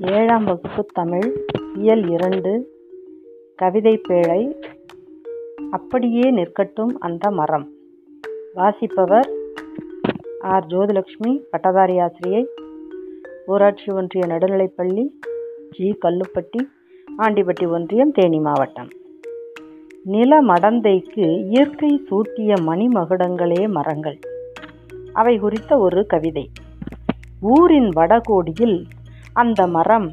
ஏழாம் வகுப்பு தமிழ் இயல் இரண்டு கவிதைப்பேழை அப்படியே நிற்கட்டும் அந்த மரம். வாசிப்பவர் ஆர். ஜோதிலட்சுமி பட்டதாரி ஆசிரியை ஊராட்சி ஒன்றிய நடுநிலைப்பள்ளி ஜி. கல்லுப்பட்டி ஆண்டிப்பட்டி ஒன்றியம் தேனி மாவட்டம். நில மடந்தைக்கு இயற்கை சூட்டிய மணிமகுடங்களே மரங்கள். அவை குறித்த ஒரு கவிதை. ஊரின் வடகோடியில் அந்த மரம்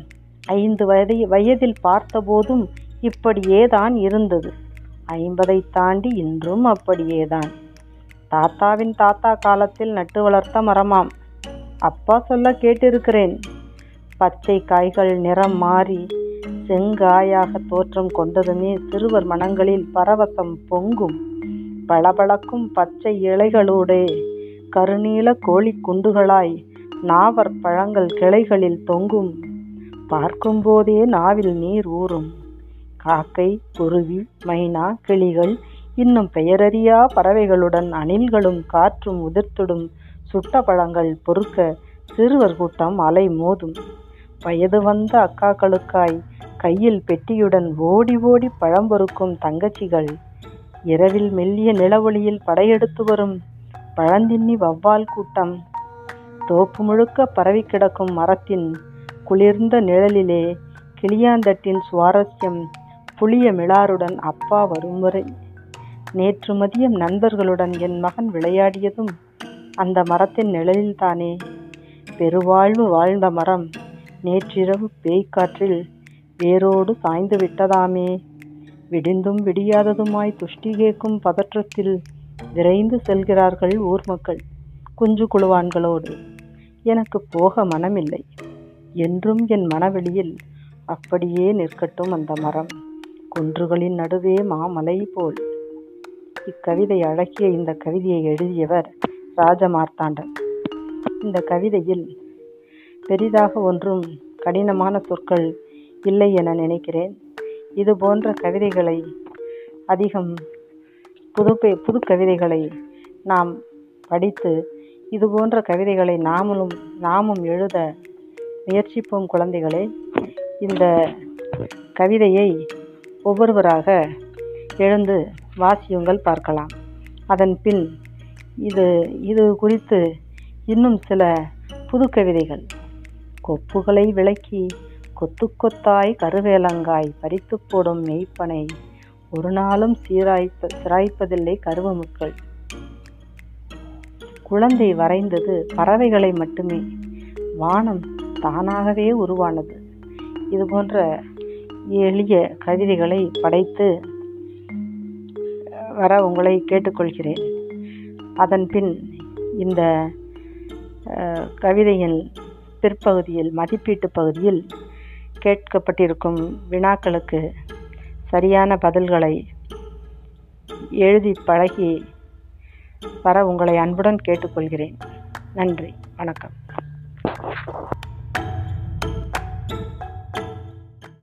ஐந்து வயதை வயதில் பார்த்தபோதும் இப்படியேதான் இருந்தது. ஐம்பதை தாண்டி இன்றும் அப்படியேதான். தாத்தாவின் தாத்தா காலத்தில் நட்டு வளர்த்த மரமாம். அப்பா சொல்ல கேட்டிருக்கிறேன். பச்சை காய்கள் நிறம் மாறி செங்காயாக தோற்றம் கொண்டதுமே சிறுவர் மனங்களில் பரவசம் பொங்கும். பளபளக்கும் பச்சை இலைகளோடே கருநீல கோழி குண்டுகளாய் நாவற் பழங்கள் கிளைகளில் தொங்கும். பார்க்கும்போதே நாவில் நீர் ஊறும். காக்கை குருவி மைனா கிளிகள் இன்னும் பெயரறியா பறவைகளுடன் அணில்களும் காற்றும் உதிர்த்திடும். சுட்ட பழங்கள் பொறுக்க சிறுவர் கூட்டம் அலை மோதும். வயது வந்த அக்காக்களுக்காய் கையில் பெட்டியுடன் ஓடி ஓடி பழம் பொறுக்கும் தங்கச்சிகள். இரவில் மெல்லிய நிலவொளியில் படையெடுத்து வரும் பழந்தின்னி வவ்வால் கூட்டம். தோப்பு முழுக்க பரவி கிடக்கும் மரத்தின் குளிர்ந்த நிழலிலே கிளியாந்தட்டின் சுவாரஸ்யம் புளிய மிளாருடன் அப்பா வரும் வரை நேற்று மதியம் நண்பர்களுடன் என் மகன் விளையாடியதும் அந்த மரத்தின் நிழலில்தானே. பெருவாழ்வு வாழ்ந்த மரம் நேற்றிரவு பேய்க்காற்றில் வேரோடு சாய்ந்து விட்டதாமே. விடிந்தும் விடியாததுமாய் துஷ்டி கேட்கும் பதற்றத்தில் விரைந்து செல்கிறார்கள் ஊர் மக்கள். குஞ்சு குழுவான்களோடு எனக்கு போக மனமில்லை. என்றும் என் மனவெளியில் அப்படியே நிற்கட்டும் அந்த மரம். குன்றுகளின் நடுவே மாமலை போல். இக்கவிதை அழகிய இந்த கவிதையை எழுதியவர் ராஜமார்த்தாண்டன். இந்த கவிதையில் பெரிதாக ஒன்றும் கடினமான சொற்கள் இல்லை என நினைக்கிறேன். இது போன்ற கவிதைகளை அதிகம் புது புது கவிதைகளை நாம் படித்து இது போன்ற கவிதைகளை நாமளும் நாமும் எழுத முயற்சிப்போம் குழந்தைகளே. இந்த கவிதையை ஒவ்வொருவராக எழுந்து வாசியுங்கள் பார்க்கலாம். அதன் பின் இது இது குறித்து இன்னும் சில புது கவிதைகள். கொப்புகளை விளக்கி கொத்து கொத்தாய் கருவேலங்காய் பறித்து போடும் மெய்ப்பனை ஒரு நாளும் சீராய்ப்ப சிராய்ப்பதில்லை கருவமுக்கள் குழந்தை வரைந்தது பறவைகளை மட்டுமே. வானம் தானாகவே உருவானது. இது போன்ற எளிய கவிதைகளை படைத்து வர உங்களை கேட்டுக்கொள்கிறேன். அதன் பின் இந்த கவிதையின் பிற்பகுதியில் மதிப்பீட்டு பகுதியில் கேட்கப்பட்டிருக்கும் வினாக்களுக்கு சரியான பதில்களை எழுதி பழகி வர உங்களை அன்புடன் கேட்டுக்கொள்கிறேன். நன்றி. வணக்கம்.